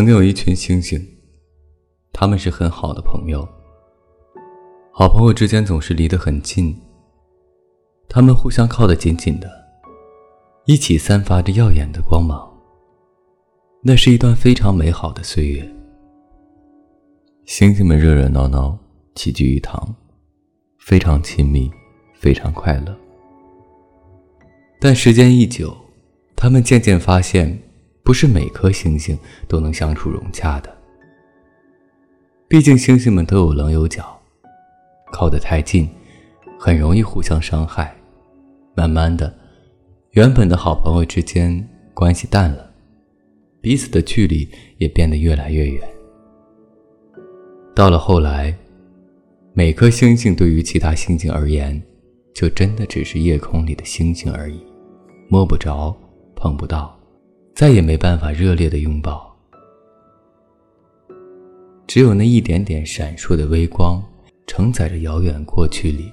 曾经有一群星星，他们是很好的朋友。好朋友之间总是离得很近，他们互相靠得紧紧的，一起散发着耀眼的光芒。那是一段非常美好的岁月。星星们热热闹闹，齐聚一堂，非常亲密，非常快乐。但时间一久，他们渐渐发现。不是每颗星星都能相处融洽的，毕竟星星们都有棱有角，靠得太近，很容易互相伤害。慢慢的，原本的好朋友之间关系淡了，彼此的距离也变得越来越远。到了后来，每颗星星对于其他星星而言，就真的只是夜空里的星星而已，摸不着，碰不到。再也没办法热烈的拥抱，只有那一点点闪烁的微光，承载着遥远过去里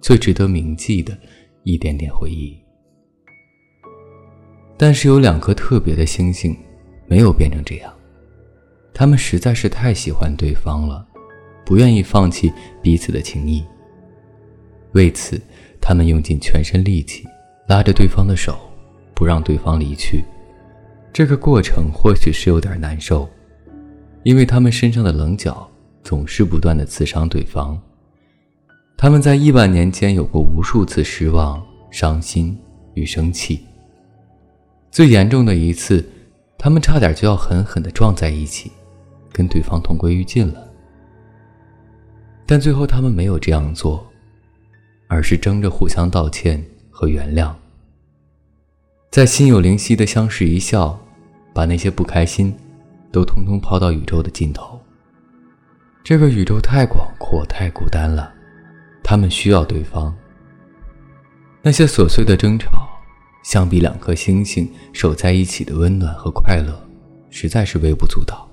最值得铭记的一点点回忆。但是有两颗特别的星星，没有变成这样，他们实在是太喜欢对方了，不愿意放弃彼此的情谊。为此，他们用尽全身力气，拉着对方的手，不让对方离去。这个过程或许是有点难受，因为他们身上的棱角总是不断的刺伤对方。他们在亿万年间有过无数次失望、伤心与生气。最严重的一次，他们差点就要狠狠的撞在一起，跟对方同归于尽了。但最后他们没有这样做，而是争着互相道歉和原谅，在心有灵犀的相视一笑。把那些不开心，都通通抛到宇宙的尽头。这个宇宙太广阔，太孤单了，他们需要对方。那些琐碎的争吵，相比两颗星星守在一起的温暖和快乐，实在是微不足道。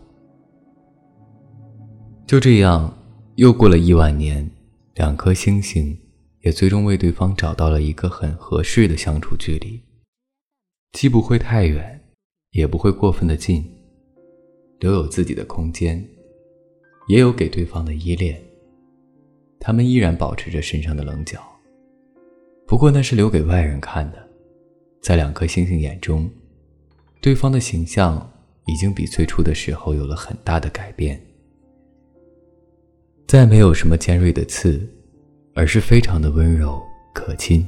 就这样，又过了亿万年，两颗星星也最终为对方找到了一个很合适的相处距离，既不会太远。也不会过分的近，留有自己的空间，也有给对方的依恋。他们依然保持着身上的棱角，不过那是留给外人看的。在两颗星星眼中，对方的形象已经比最初的时候有了很大的改变，再没有什么尖锐的刺，而是非常的温柔可亲，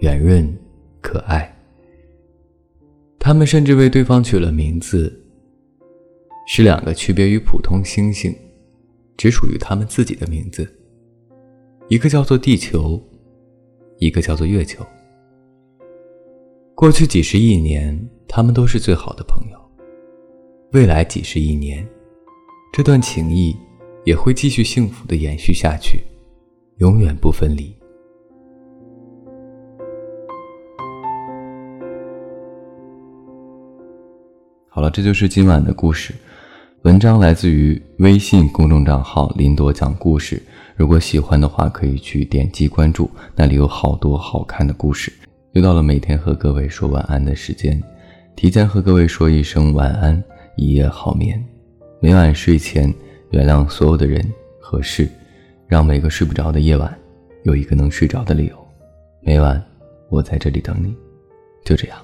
圆润可爱。他们甚至为对方取了名字，是两个区别于普通星星，只属于他们自己的名字。一个叫做地球，一个叫做月球。过去几十亿年，他们都是最好的朋友。未来几十亿年，这段情谊也会继续幸福的延续下去，永远不分离。好了，这就是今晚的故事。文章来自于微信公众账号“林朵讲故事”。如果喜欢的话，可以去点击关注，那里有好多好看的故事。又到了每天和各位说晚安的时间，提前和各位说一声晚安，一夜好眠。每晚睡前，原谅所有的人和事，让每个睡不着的夜晚有一个能睡着的理由。每晚，我在这里等你。就这样。